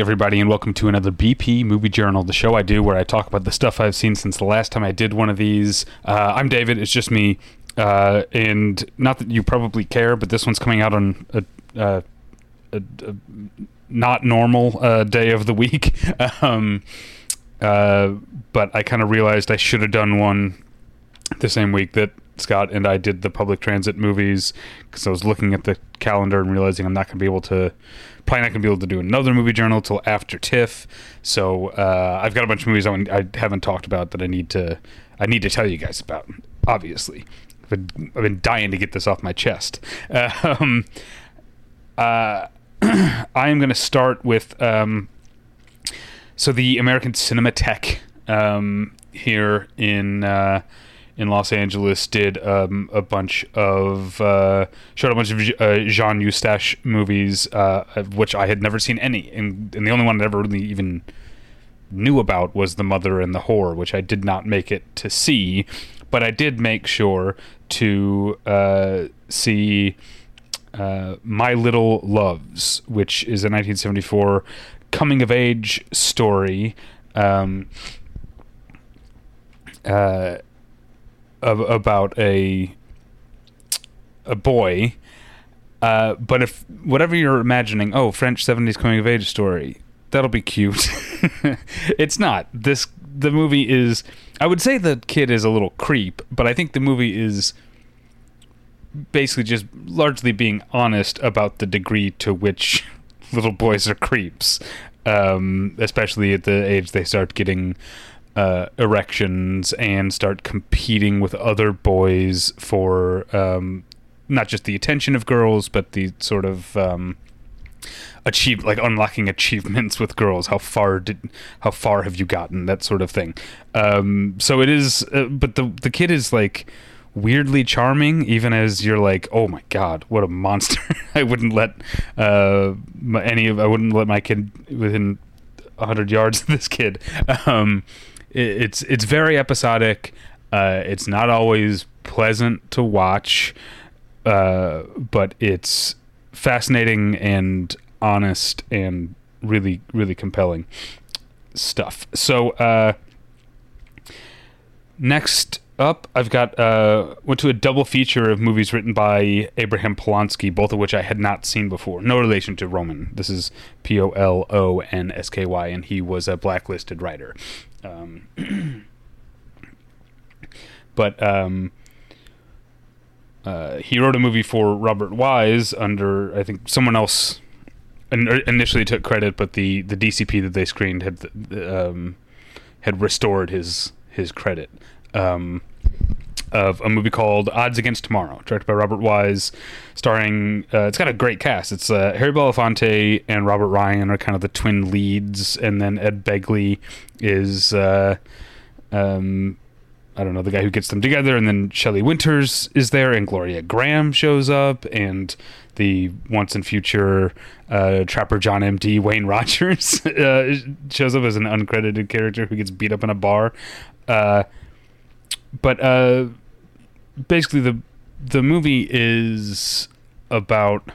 Everybody, and welcome to another BP Movie Journal, the show I do where I talk about the stuff I've seen since the last time I did one of these. Uh, I'm David, it's just me. Uh, and not that you probably care, but this one's coming out on a, uh, a, a not normal uh, day of the week. um, uh, but I kind of realized I should have done one the same week that Scott and I did the public transit movies because I was looking at the calendar and realizing I'm not going to be able to, probably not going to be able to do another movie journal till after TIFF. So uh, I've got a bunch of movies I, I haven't talked about that I need to, I need to tell you guys about. Obviously, I've been, I've been dying to get this off my chest. Um, uh, I am going to start with um, so the American Cinematheque um, here in uh, in Los Angeles did um, a bunch of uh, showed a bunch of uh, Jean Eustache movies, uh, which I had never seen any, and, and the only one I ever really even knew about was The Mother and the Whore, which I did not make it to see, but I did make sure to uh, see uh, My Little Loves, which is a 1974 coming of age story. Um, uh, about a a boy. Uh, but if whatever you're imagining, oh, French '70s coming of age story, that'll be cute. it's not. This the movie is. I would say the kid is a little creep, but I think the movie is basically just largely being honest about the degree to which little boys are creeps, um, especially at the age they start getting uh, erections and start competing with other boys for um, not just the attention of girls, but the sort of um, achieve like unlocking achievements with girls. How far did how far have you gotten? That sort of thing. Um, so it is, uh, but the the kid is like weirdly charming even as you're like oh my god what a monster i wouldn't let uh any of i wouldn't let my kid within 100 yards of this kid um it's it's very episodic. Uh, it's not always pleasant to watch, uh, but it's fascinating and honest and really really compelling stuff. So uh, next up, I've got uh, went to a double feature of movies written by Abraham Polonsky, both of which I had not seen before. No relation to Roman. This is P O L O N S K Y, and he was a blacklisted writer. Um, but um, uh, he wrote a movie for Robert Wise under I think someone else initially took credit, but the, the DCP that they screened had um, had restored his his credit. Um, of a movie called Odds Against Tomorrow, directed by Robert Wise, starring. Uh, it's got a great cast. It's uh, Harry Belafonte and Robert Ryan are kind of the twin leads, and then Ed Begley is. Uh, um, I don't know the guy who gets them together, and then Shelley Winters is there, and Gloria Grahame shows up, and the once and future uh, Trapper John M.D. Wayne Rogers uh, shows up as an uncredited character who gets beat up in a bar. But uh, basically the the movie is about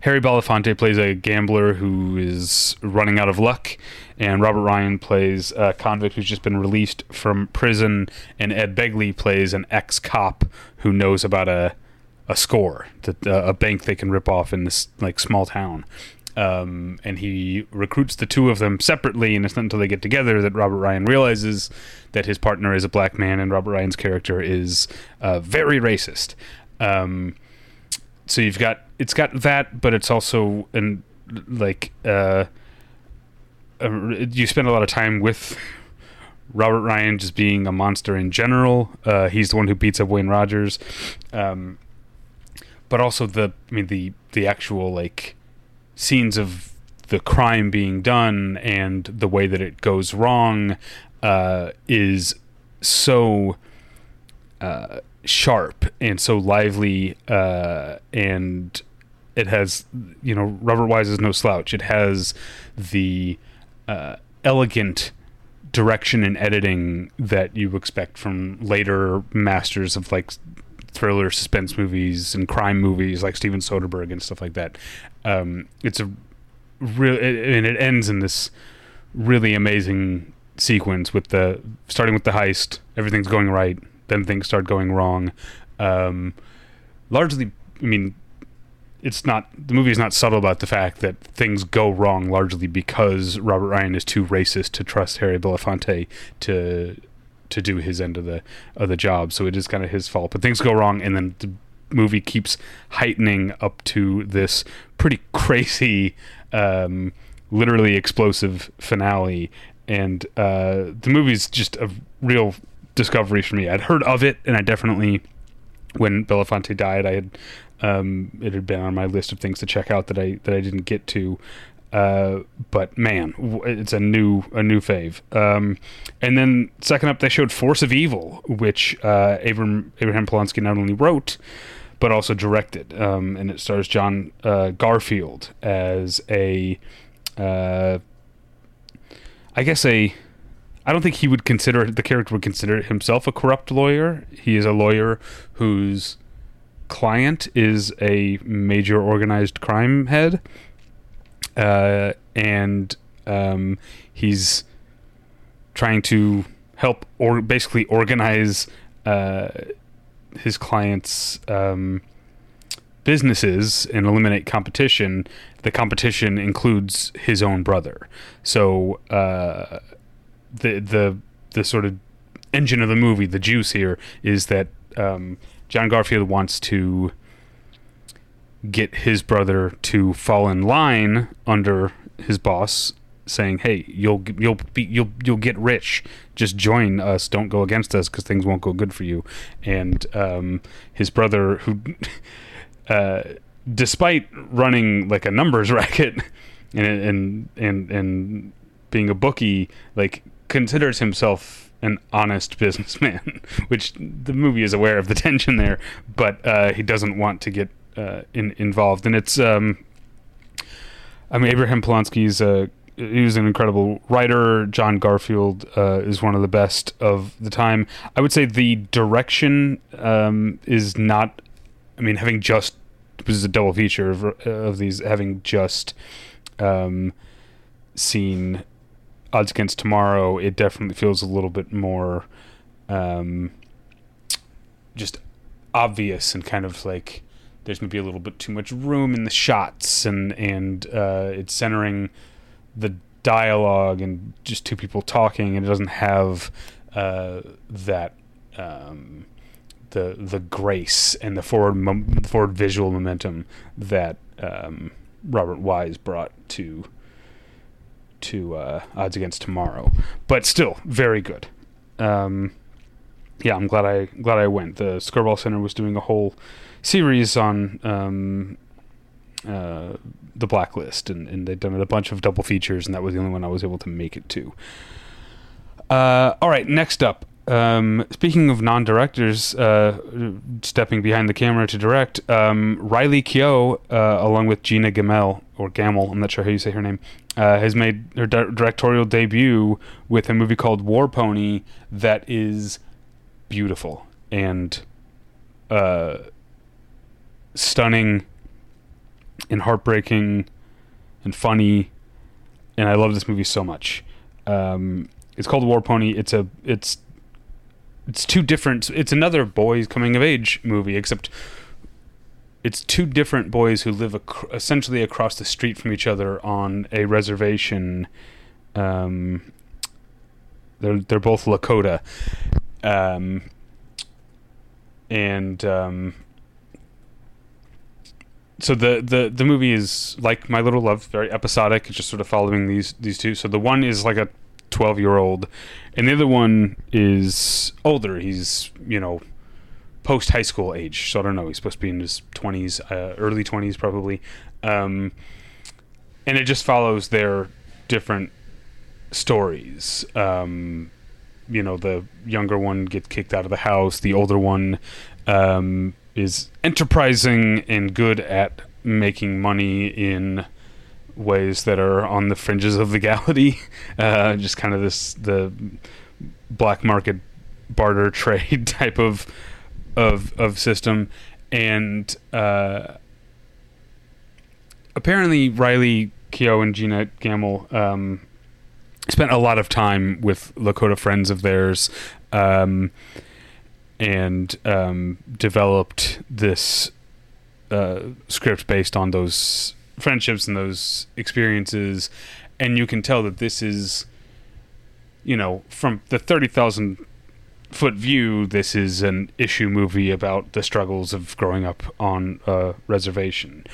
Harry Belafonte plays a gambler who is running out of luck, and Robert Ryan plays a convict who's just been released from prison, and Ed Begley plays an ex cop who knows about a a score, that, uh, a bank they can rip off in this like small town. Um, and he recruits the two of them separately, and it's not until they get together that Robert Ryan realizes that his partner is a black man, and Robert Ryan's character is uh, very racist. Um, so you've got it's got that, but it's also and like uh, you spend a lot of time with Robert Ryan just being a monster in general. Uh, he's the one who beats up Wayne Rogers, um, but also the I mean the the actual like scenes of the crime being done and the way that it goes wrong uh, is so uh, sharp and so lively, uh, and it has you know Robert Wise is no slouch. It has the uh, elegant direction and editing that you expect from later masters of like thriller suspense movies and crime movies like Steven Soderbergh and stuff like that. Um, it's a real, and it ends in this really amazing sequence with the starting with the heist. Everything's going right, then things start going wrong. Um, largely, I mean, it's not the movie is not subtle about the fact that things go wrong largely because Robert Ryan is too racist to trust Harry Belafonte to to do his end of the of the job. So it is kind of his fault. But things go wrong, and then the movie keeps heightening up to this pretty crazy, um, literally explosive finale. And uh, the movie's just a real discovery for me. I'd heard of it, and I definitely when Belafonte died, I had um, it had been on my list of things to check out that I that I didn't get to. Uh, but man, it's a new a new fave. Um, and then second up, they showed Force of Evil, which uh, Abraham Abraham Polonsky not only wrote but also directed, um, and it stars John uh, Garfield as a, uh, I guess a. I don't think he would consider the character would consider himself a corrupt lawyer. He is a lawyer whose client is a major organized crime head uh, and um, he's trying to help or basically organize uh, his clients' um, businesses and eliminate competition. The competition includes his own brother. So uh, the the the sort of engine of the movie, the juice here, is that um, John Garfield wants to get his brother to fall in line under his boss saying hey you'll you'll be you'll you'll get rich. Just join us. Don't go against us because things won't go good for you. And um, his brother who uh, despite running like a numbers racket and and and and being a bookie like considers himself an honest businessman which the movie is aware of the tension there but uh, he doesn't want to get uh, in, involved, and it's. Um, I mean, Abraham Polonsky's uh, he was an incredible writer. John Garfield uh, is one of the best of the time. I would say the direction um, is not. I mean, having just this is a double feature of, of these, having just um, seen Odds Against Tomorrow, it definitely feels a little bit more um, just obvious and kind of like there's maybe a little bit too much room in the shots and and uh, it's centering the dialogue and just two people talking and it doesn't have uh, that um, the the grace and the forward forward visual momentum that um, Robert Wise brought to to uh, Odds Against Tomorrow, but still very good. Um, yeah, I'm glad I glad I went. The Skirball Center was doing a whole series on um, uh, the Blacklist, and, and they'd done a bunch of double features, and that was the only one I was able to make it to. Uh, all right, next up. Um, speaking of non-directors uh, stepping behind the camera to direct, um, Riley Keough, uh, along with Gina Gammell or Gammell, I'm not sure how you say her name, uh, has made her di- directorial debut with a movie called War Pony that is beautiful and uh, stunning and heartbreaking and funny, and I love this movie so much. Um, it's called War Pony. It's a it's it's two different. It's another boys coming of age movie, except it's two different boys who live ac- essentially across the street from each other on a reservation. Um, they're they're both Lakota, um, and um, so the, the the movie is like My Little Love, very episodic. It's just sort of following these these two. So the one is like a twelve year old, and the other one is older. He's you know post high school age. So I don't know. He's supposed to be in his twenties, uh, early twenties probably, um, and it just follows their different stories. Um, you know, the younger one gets kicked out of the house. The older one um, is enterprising and good at making money in ways that are on the fringes of legality. Uh, just kind of this the black market barter trade type of of of system, and uh, apparently Riley Keough and Gina Gamble um, spent a lot of time with Lakota friends of theirs, um, and um, developed this uh, script based on those friendships and those experiences, and you can tell that this is, you know, from the thirty thousand foot view, this is an issue movie about the struggles of growing up on a reservation.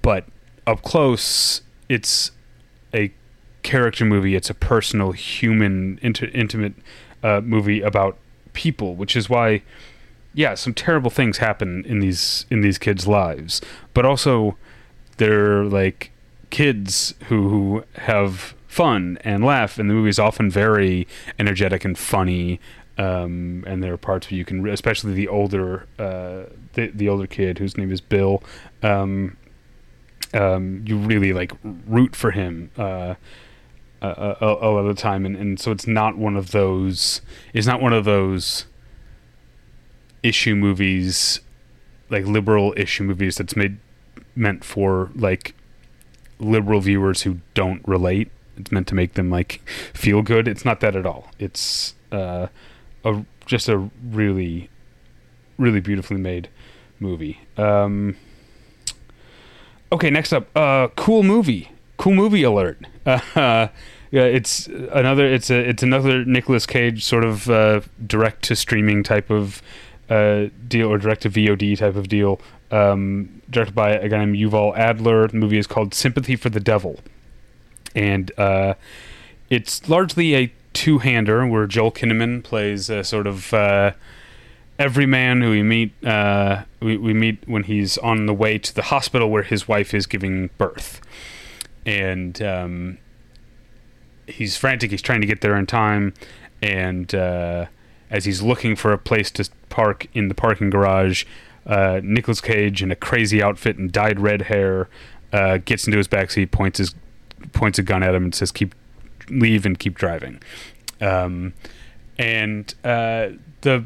But up close, it's a character movie. It's a personal, human, inter- intimate uh, movie about people, which is why, yeah, some terrible things happen in these in these kids' lives, but also they're like kids who, who have fun and laugh, and the movie is often very energetic and funny. Um, and there are parts where you can, especially the older, uh, the the older kid whose name is Bill. Um, um, you really like root for him uh, a, a, lot of the time, and, and so it's not one of those. It's not one of those issue movies, like liberal issue movies that's made meant for like liberal viewers who don't relate. It's meant to make them like feel good. It's not that at all. It's uh, a just a really, really beautifully made movie. Um, okay, next up, uh, cool movie, cool movie alert. Uh, yeah, it's another. It's a it's another Nicolas Cage sort of uh, direct to streaming type of uh, deal or direct to VOD type of deal. Um, directed by a guy named Yuval Adler. The movie is called Sympathy for the Devil, and uh, it's largely a two-hander where Joel Kinnaman plays a sort of uh, everyman who we meet uh, we, we meet when he's on the way to the hospital where his wife is giving birth, and um, he's frantic. He's trying to get there in time, and uh, as he's looking for a place to park in the parking garage, uh, Nicolas Cage in a crazy outfit and dyed red hair uh, gets into his backseat, points his points a gun at him, and says, "Keep leave and keep driving." Um, and uh, the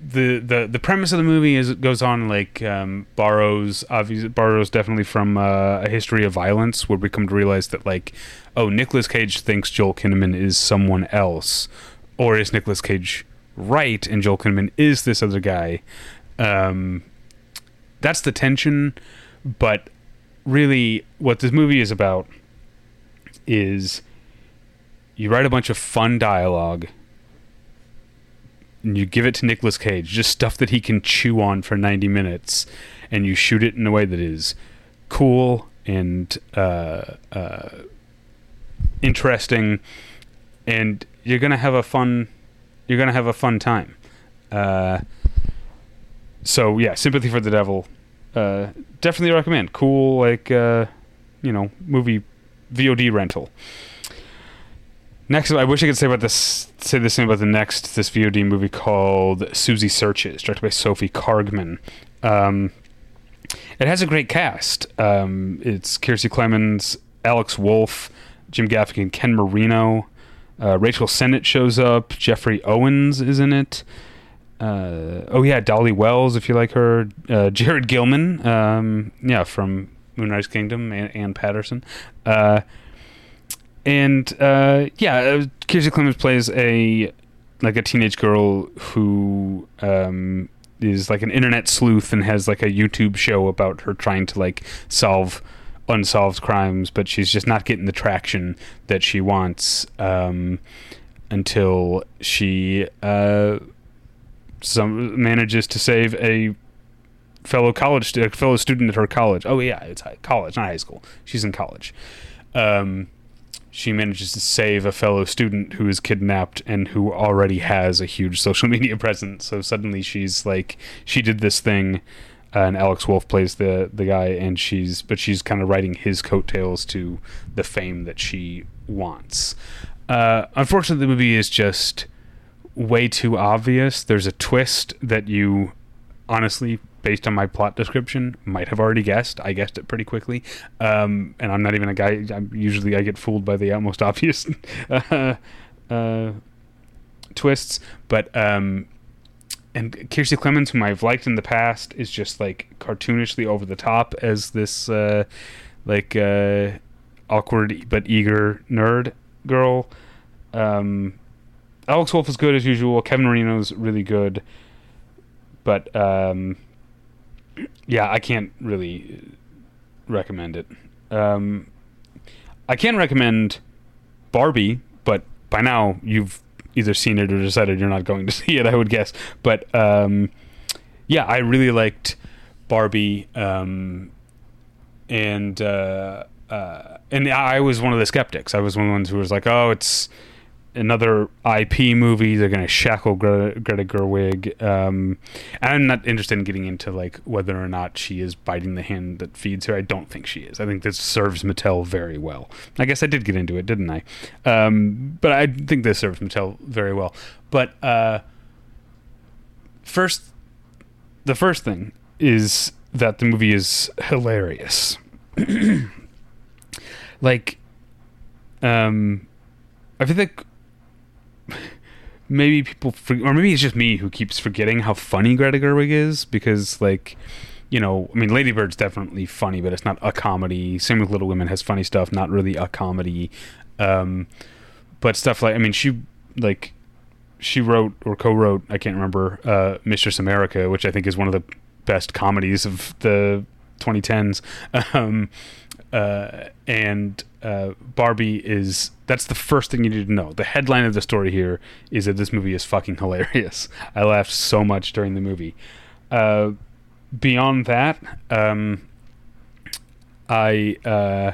the the the premise of the movie is it goes on like um, borrows obviously borrows definitely from uh, a history of violence where we come to realize that like oh Nicolas Cage thinks Joel Kinnaman is someone else. Or is Nicolas Cage right and Joel Kinnaman is this other guy? Um, that's the tension. But really what this movie is about is you write a bunch of fun dialogue and you give it to Nicolas Cage, just stuff that he can chew on for 90 minutes, and you shoot it in a way that is cool and uh, uh, interesting, and you're gonna have a fun, you're gonna have a fun time. Uh, so yeah, sympathy for the devil, uh, definitely recommend. Cool, like uh, you know, movie VOD rental. Next, I wish I could say about this, say the same about the next this VOD movie called Susie Searches, directed by Sophie Kargman. Um, it has a great cast. Um, it's Kiersey Clemons, Alex Wolff, Jim Gaffigan, Ken Marino, uh, Rachel Sennott shows up. Jeffrey Owens is in it. Uh, oh yeah, Dolly Wells, if you like her. Uh, Jared Gilman, um, yeah, from Moonrise Kingdom, and Ann Patterson. And uh, yeah, uh, Kiersey Clemons plays a like a teenage girl who um, is like an internet sleuth and has like a YouTube show about her trying to like solve unsolved crimes, but she's just not getting the traction that she wants um, until she uh, some manages to save a fellow college a fellow student at her college. Oh yeah, it's college, not high school. She's in college. Um, she manages to save a fellow student who is kidnapped and who already has a huge social media presence. So suddenly she's like, she did this thing, uh, and Alex Wolff plays the the guy, and she's but she's kind of riding his coattails to the fame that she wants. Uh, unfortunately, the movie is just way too obvious. There's a twist that you honestly based on my plot description, might have already guessed. I guessed it pretty quickly, um, and I'm not even a guy. I'm, usually, I get fooled by the most obvious uh, uh, twists. But um, and Kiersey Clemons, whom I've liked in the past, is just like cartoonishly over the top as this uh, like uh, awkward but eager nerd girl. Um, Alex Wolff is good as usual. Kevin Marino's really good, but um, yeah, I can't really recommend it. Um, I can recommend Barbie, but by now you've either seen it or decided you're not going to see it. I would guess, but um, yeah, I really liked Barbie, um, and uh, uh, and I was one of the skeptics. I was one of the ones who was like, "Oh, it's another IP movie. They're going to shackle Gre- Greta Gerwig." Um, I'm not interested in getting into like whether or not she is biting the hand that feeds her. I don't think she is. I think this serves Mattel very well. I guess I did get into it, didn't I? Um, but I think this serves Mattel very well. But uh, first, the first thing is that the movie is hilarious. like, um, I like maybe people, or maybe it's just me who keeps forgetting how funny Greta Gerwig is because, like, you know, I mean, Lady Bird's definitely funny, but it's not a comedy. Same with Little Women has funny stuff, not really a comedy. Um, but stuff like, I mean, she like she wrote or co-wrote, I can't remember, uh, Mistress America, which I think is one of the best comedies of the 2010s. Um, uh, and uh, Barbie is that's the first thing you need to know. The headline of the story here is that this movie is fucking hilarious. I laughed so much during the movie. Uh, beyond that, um, I uh,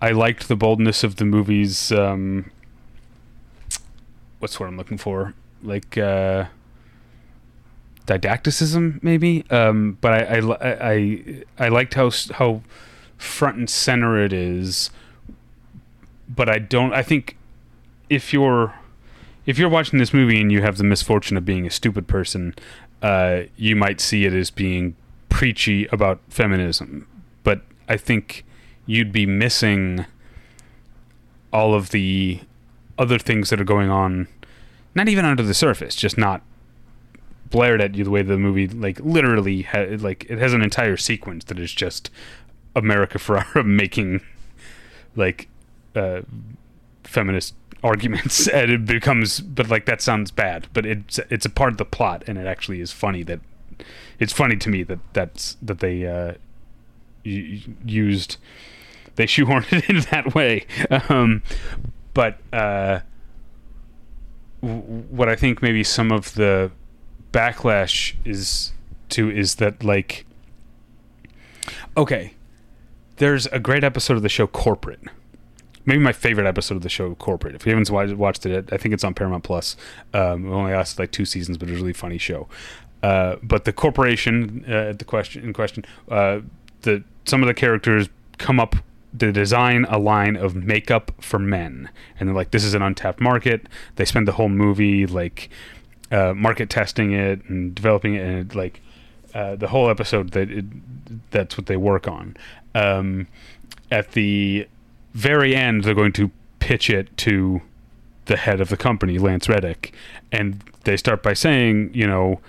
I liked the boldness of the movie's um, what's what I'm looking for, like uh, didacticism, maybe. Um, but I, I, I, I liked how how front and center it is. But I don't. I think if you're if you're watching this movie and you have the misfortune of being a stupid person, uh, you might see it as being preachy about feminism. But I think you'd be missing all of the other things that are going on, not even under the surface, just not blared at you the way the movie like literally ha- like it has an entire sequence that is just America Ferrera making like uh, feminist arguments and it becomes but like that sounds bad but it's it's a part of the plot and it actually is funny that it's funny to me that that's that they uh, used they shoehorned it in that way. Um, but uh, what I think maybe some of the backlash is to is that like okay there's a great episode of the show corporate. Maybe my favorite episode of the show corporate. If you haven't watched it i think it's on paramount plus. Um, it only lasted like two seasons but it was a really funny show. Uh, but the corporation uh, the question in question uh, the some of the characters come up to design a line of makeup for men. And they're like this is an untapped market. They spend the whole movie like uh, market testing it and developing it, and like uh, the whole episode that it, that's what they work on. Um, at the very end, they're going to pitch it to the head of the company, Lance Reddick, and they start by saying, you know,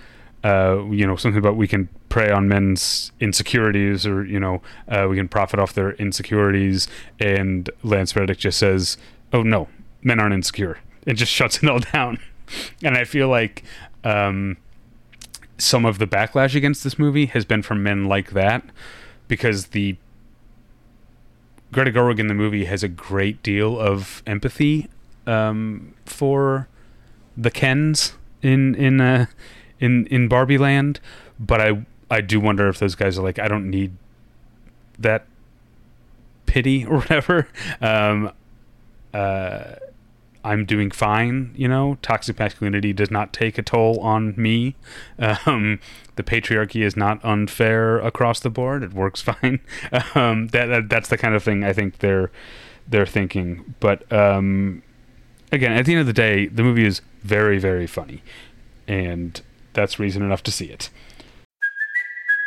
uh, you know, something about we can prey on men's insecurities, or you know, uh, we can profit off their insecurities. And Lance Reddick just says, "Oh no, men aren't insecure," and just shuts it all down. And I feel like um, some of the backlash against this movie has been from men like that because the Greta Gerwig in the movie has a great deal of empathy um, for the Kens in in uh, in in Barbie Land, but I I do wonder if those guys are like I don't need that pity or whatever. Um, uh, I'm doing fine. You know, toxic masculinity does not take a toll on me. Um, the patriarchy is not unfair across the board. It works fine. Um, that, that, that's the kind of thing I think they're they're thinking. But um, again, at the end of the day, the movie is very very funny, and that's reason enough to see it.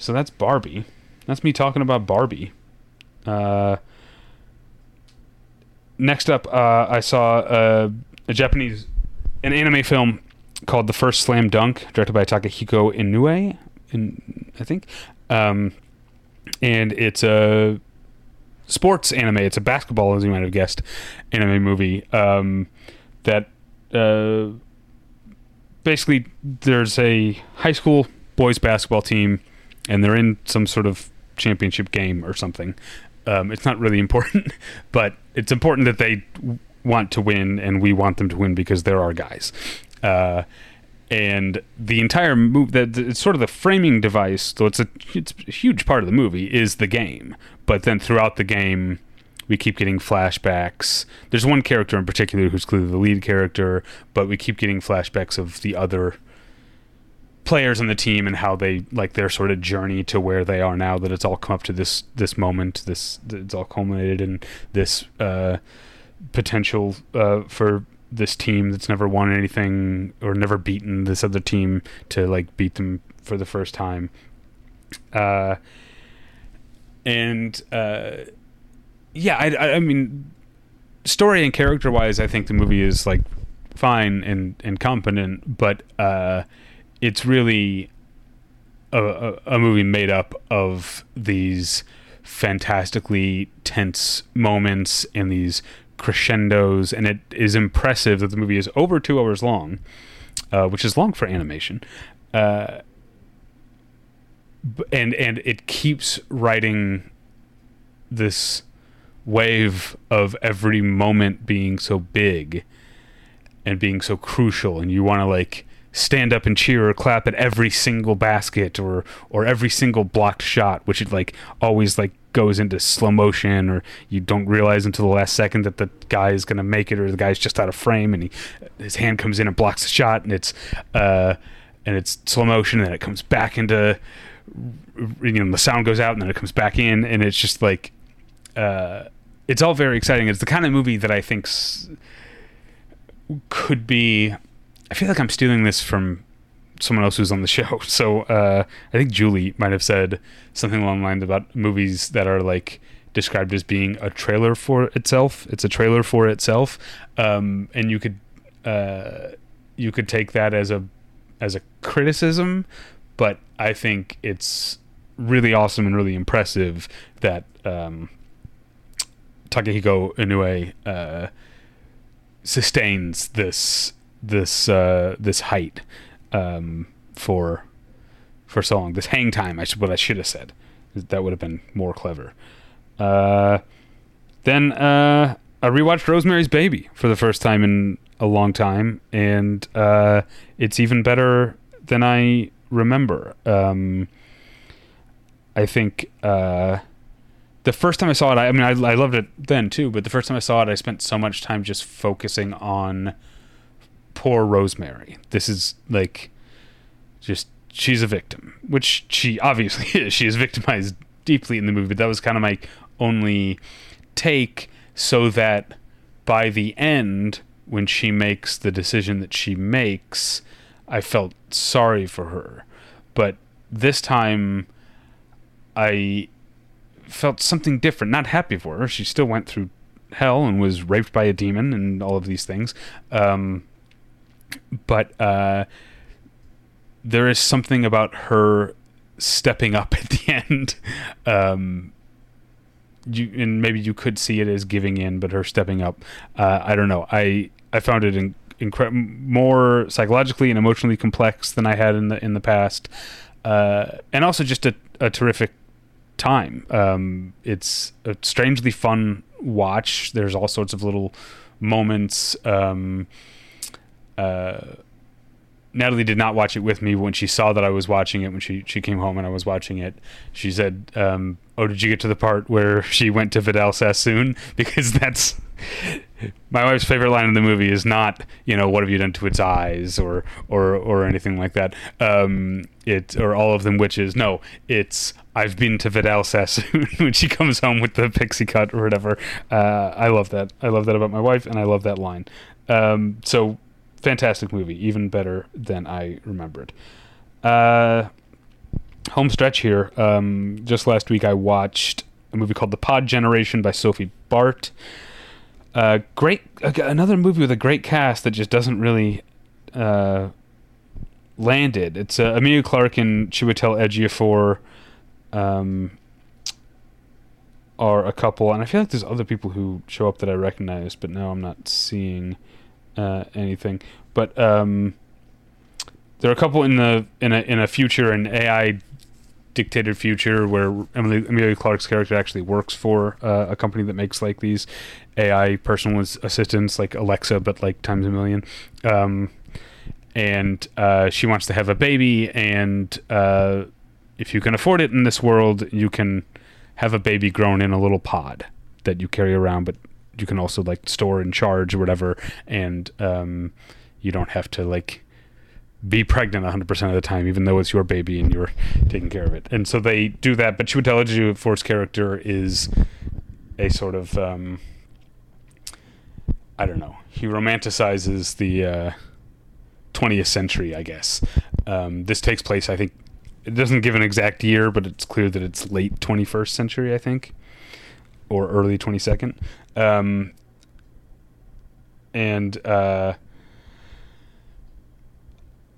So that's Barbie. That's me talking about Barbie. Uh, next up, uh, I saw uh, a Japanese, an anime film called The First Slam Dunk, directed by Takehiko Inoue, in, I think. Um, and it's a sports anime. It's a basketball, as you might have guessed, anime movie um, that uh, basically there's a high school boys basketball team and they're in some sort of championship game or something. Um, it's not really important, but it's important that they want to win, and we want them to win because they're our guys. Uh, and the entire movie, that it's sort of the framing device. So it's a it's a huge part of the movie is the game, but then throughout the game, we keep getting flashbacks. There's one character in particular who's clearly the lead character, but we keep getting flashbacks of the other players on the team and how they like their sort of journey to where they are now that it's all come up to this this moment this it's all culminated in this uh, potential uh, for this team that's never won anything or never beaten this other team to like beat them for the first time. Uh, and uh, yeah I, I, mean story and character wise I think the movie is like fine and and competent but uh it's really a, a, a movie made up of these fantastically tense moments and these crescendos, and it is impressive that the movie is over two hours long, uh, which is long for animation. Uh, and and it keeps writing this wave of every moment being so big and being so crucial, and you want to like stand up and cheer or clap at every single basket or or every single blocked shot which it like always like goes into slow motion or you don't realize until the last second that the guy is going to make it or the guy's just out of frame and he his hand comes in and blocks the shot and it's uh and it's slow motion and then it comes back into you know the sound goes out and then it comes back in and it's just like uh it's all very exciting. It's the kind of movie that i think could be I feel like I'm stealing this from someone else who's on the show. So uh, I think Julie might have said something along the lines about movies that are like described as being a trailer for itself. It's a trailer for itself, um, and you could uh, you could take that as a as a criticism, but I think it's really awesome and really impressive that um, Takehiko Inoue uh, sustains this this uh, this height um, for for so long. This hang time, I should what I should have said. That would have been more clever. Uh, then uh, I rewatched Rosemary's Baby for the first time in a long time, and uh, it's even better than I remember. Um, I think uh, the first time I saw it, I, I mean, I, I loved it then too, but the first time I saw it, I spent so much time just focusing on poor Rosemary. This is like just she's a victim, which she obviously is. She is victimized deeply in the movie, but that was kind of my only take so that by the end when she makes the decision that she makes, I felt sorry for her. But this time I felt something different, not happy for her. She still went through hell and was raped by a demon and all of these things. Um, but uh, there is something about her stepping up at the end. Um, you and maybe you could see it as giving in, but her stepping up. Uh, I don't know. I I found it in, incre- more psychologically and emotionally complex than I had in the in the past, uh, and also just a, a terrific time. Um, it's a strangely fun watch. There's all sorts of little moments. Um, uh, Natalie did not watch it with me. When she saw that I was watching it, when she she came home and I was watching it, she said, um, "Oh, did you get to the part where she went to Vidal Sassoon?" Because that's my wife's favorite line in the movie is not, you know, what have you done to its eyes or or or anything like that. Um, it or all of them witches. No, it's I've been to Vidal Sassoon when she comes home with the pixie cut or whatever. Uh, I love that. I love that about my wife, and I love that line. Um, so fantastic movie, even better than I remembered. Uh, home stretch here. Um, just last week, I watched a movie called The Pod Generation by Sophie Barthes. Uh, great, another movie with a great cast that just doesn't really uh, landed. It's uh, Emilia Clarke and Chiwetel Ejiofor um, are a couple, and I feel like there's other people who show up that I recognize, but now I'm not seeing uh, anything. But um, there are a couple in the in a in a future an AI dictated future where Emily, Emilia Clarke's character actually works for uh, a company that makes like these AI personal assistants like Alexa, but like times a million. Um, and uh, she wants to have a baby, and uh, if you can afford it in this world, you can have a baby grown in a little pod that you carry around, but you can also like store and charge or whatever, and um, you don't have to like be pregnant 100% of the time, even though it's your baby and you're taking care of it. And so they do that, but Chiwetel Ejiofor's character is a sort of, um, I don't know, he romanticizes the uh, 20th century, I guess. Um, this takes place, I think, it doesn't give an exact year, but it's clear that it's late 21st century, I think, or early 22nd. Um, and uh,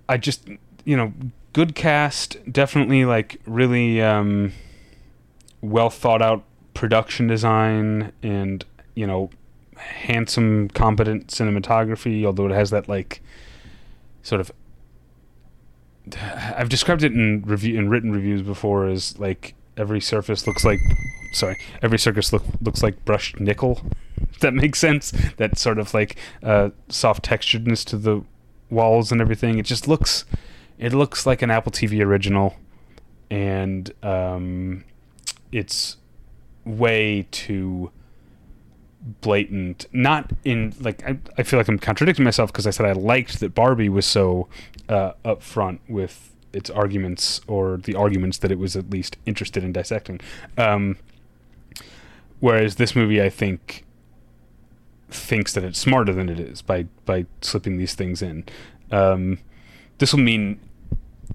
I just, you know, good cast, definitely like really um, well thought out production design, and you know, handsome, competent cinematography. Although it has that like sort of I've described it in review in written reviews before as like every surface looks like sorry every circus look, looks like brushed nickel. If that makes sense. That sort of like uh, soft texturedness to the walls and everything. It just looks it looks like an apple tv original. And um, it's way too blatant. Not in like I, I feel like i'm contradicting myself because i said i liked that barbie was so uh, upfront with its arguments or the arguments that it was at least interested in dissecting. Um, whereas this movie i think thinks that it's smarter than it is by by slipping these things in um, this will mean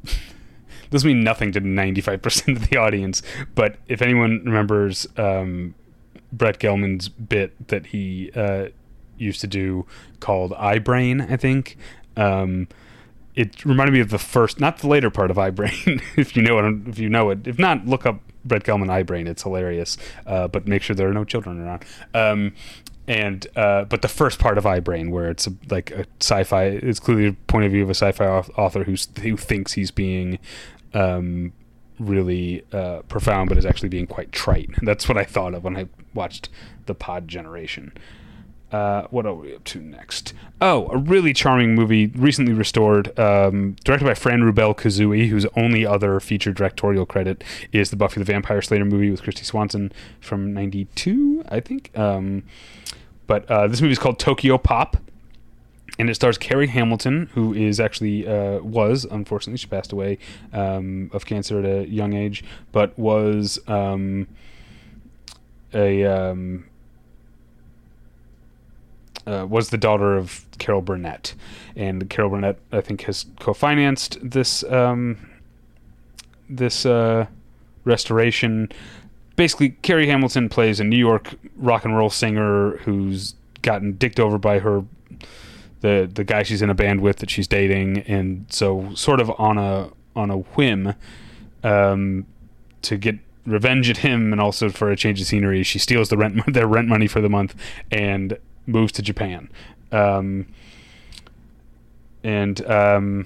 this will mean nothing to 95% of the audience but if anyone remembers um, Brett Gelman's bit that he uh, used to do called iBrain, I think. Um, it reminded me of the first, not the later part of iBrain, if you know it. If you know it, if not, look up Brett Gelman iBrain. It's hilarious, uh, but make sure there are no children around. Um, and uh, but the first part of iBrain, where it's a, like a sci-fi, it's clearly a point of view of a sci-fi author who's, who thinks he's being um, really uh, profound, but is actually being quite trite. That's what I thought of when I watched The Pod Generation. Uh, what are we up to next? Oh, a really charming movie, recently restored, um, directed by Fran Rubel Kuzui, whose only other feature directorial credit is the Buffy the Vampire Slayer movie with Kristy Swanson from '92, I think. Um, but uh, this movie is called Tokyo Pop and it stars Carrie Hamilton, who is actually uh, was unfortunately she passed away um, of cancer at a young age, but was um, a um, uh, was the daughter of Carol Burnett, and Carol Burnett I think has co-financed this um, this uh, restoration. Basically, Carrie Hamilton plays a New York rock and roll singer who's gotten dicked over by her the the guy she's in a band with that she's dating, and so sort of on a on a whim, um, to get revenge at him and also for a change of scenery, she steals the rent their rent money for the month. And moves to Japan. Um, and um,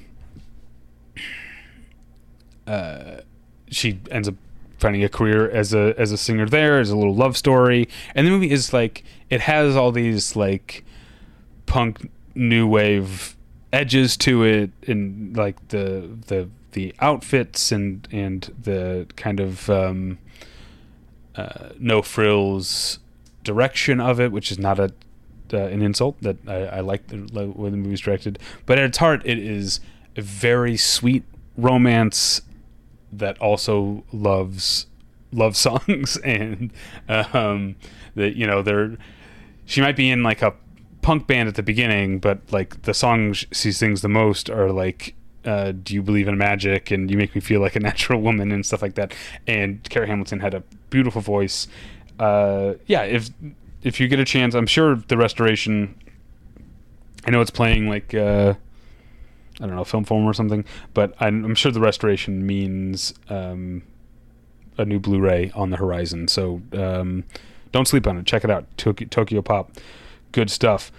uh, she ends up finding a career as a as a singer there as a little love story and the movie is like it has all these like punk new wave edges to it, and like the the the outfits and and the kind of um, uh, no frills direction of it, which is not a uh, an insult. That I, I like the way the movie's directed, but at its heart, it is a very sweet romance that also loves love songs and um, that you know they're she might be in like a punk band at the beginning, but like the songs she sings the most are like uh, "Do You Believe in Magic" and "You Make Me Feel Like a Natural Woman" and stuff like that. And Carrie Hamilton had a beautiful voice. Uh, yeah, if if you get a chance, I'm sure the restoration. I know it's playing like uh, I don't know Film Forum or something, but I'm, I'm sure the restoration means um, a new Blu-ray on the horizon. So um, don't sleep on it. Check it out. Tokyo, Tokyo Pop, good stuff.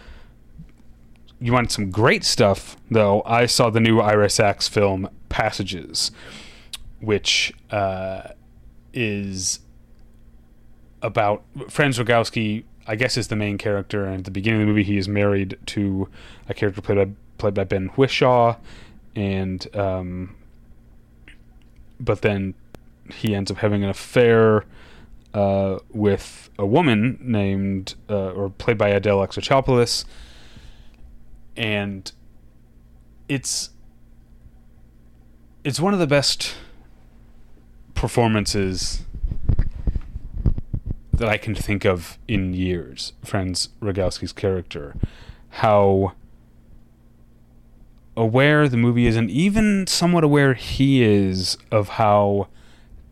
You want some great stuff though? I saw the new Ira Sachs film Passages, which uh, is about Franz Rogowski. I guess is the main character, and at the beginning of the movie, he is married to a character played by played by Ben Whishaw, and um, but then he ends up having an affair uh, with a woman named uh, or played by Adele Exarchopoulos, and it's it's one of the best performances that I can think of in years. Franz Rogowski's character, how aware the movie is, and even somewhat aware he is of how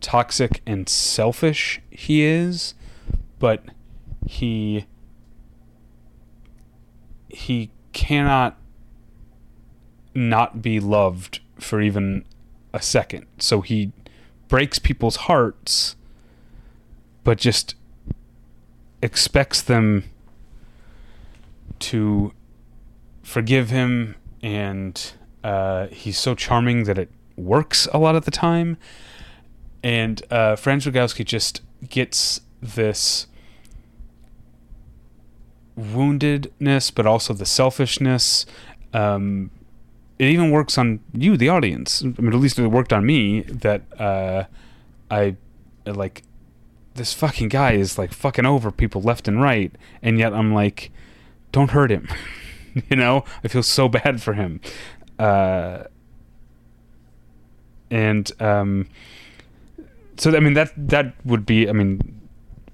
toxic and selfish he is, but he he cannot not be loved for even a second. So he breaks people's hearts but just expects them to forgive him and uh, he's so charming that it works a lot of the time and uh, Franz Rogowski just gets this woundedness, but also the selfishness. Um, it even works on you, the audience. I mean, at least it worked on me. That uh, I like this fucking guy is like fucking over people left and right, and yet I'm like, don't hurt him. you know, I feel so bad for him. Uh, and um, so I mean that that would be I mean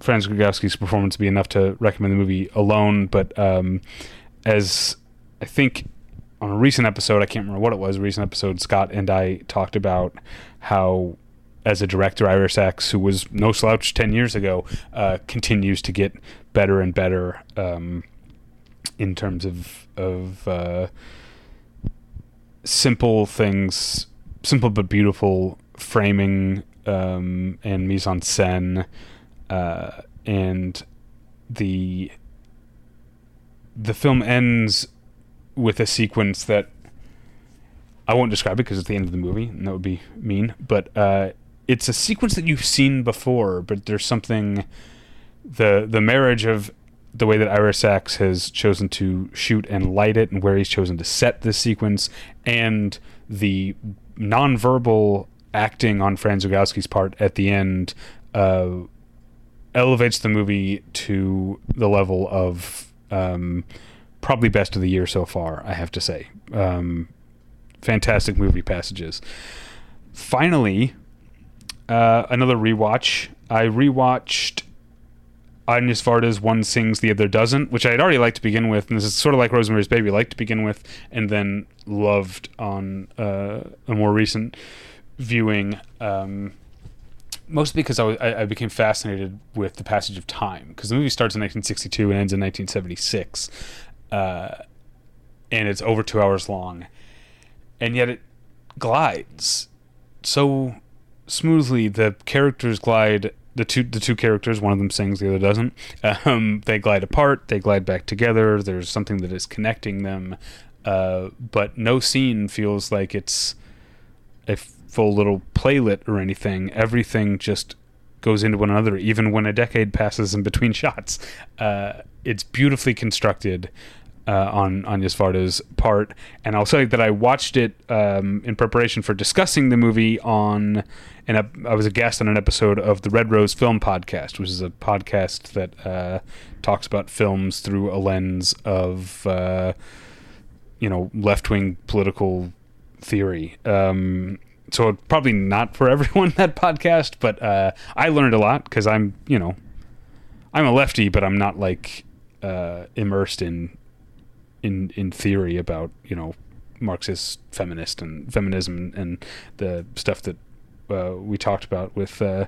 Franz Rogowski's performance would be enough to recommend the movie alone, but um, as I think on a recent episode, I can't remember what it was, a recent episode, Scott and I talked about how as a director, Ira Sachs, who was no slouch 10 years ago, uh, continues to get better and better um, in terms of, of uh, simple things, simple but beautiful framing um, and mise en scène, uh, and the the film ends with a sequence that I won't describe it because it's the end of the movie, and that would be mean. But uh, it's a sequence that you've seen before, but there's something the the marriage of the way that Ira Sachs has chosen to shoot and light it, and where he's chosen to set this sequence, and the nonverbal acting on Franz Rogowski's part at the end uh, elevates the movie to the level of um, probably best of the year so far. I have to say, um, fantastic movie passages. Finally, uh, another rewatch. I rewatched Agnes Varda's One Sings, the Other Doesn't, which I had already liked to begin with. And this is sort of like Rosemary's Baby, liked to begin with, and then loved on uh, a more recent viewing, um, mostly because I, I, became fascinated with the passage of time. Because the movie starts in 1962 and ends in 1976, uh, and it's over two hours long, and yet it glides so smoothly. The characters glide. The two the two characters, one of them sings, the other doesn't. Um, they glide apart. They glide back together. There's something that is connecting them, uh, but no scene feels like it's a full little playlet or anything. Everything just goes into one another, even when a decade passes in between shots. Uh, it's beautifully constructed. Uh, on Agnes Varda's part, and I'll say that I watched it um, in preparation for discussing the movie on, and I was a guest on an episode of the Red Rose Film Podcast, which is a podcast that uh, talks about films through a lens of, uh, you know, left wing political theory. Um, so probably not for everyone that podcast, but uh, I learned a lot because I'm, you know, I'm a lefty, but I'm not like uh, immersed in in in theory about you know Marxist feminist and feminism and the stuff that uh, we talked about with uh,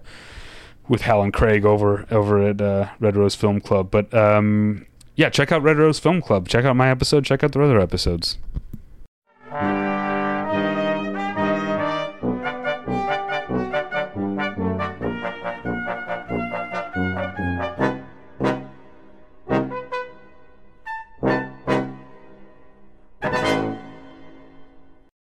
with Hal and Craig over over at uh, Red Rose Film Club. But um, yeah, check out Red Rose Film Club. Check out my episode. Check out the other episodes.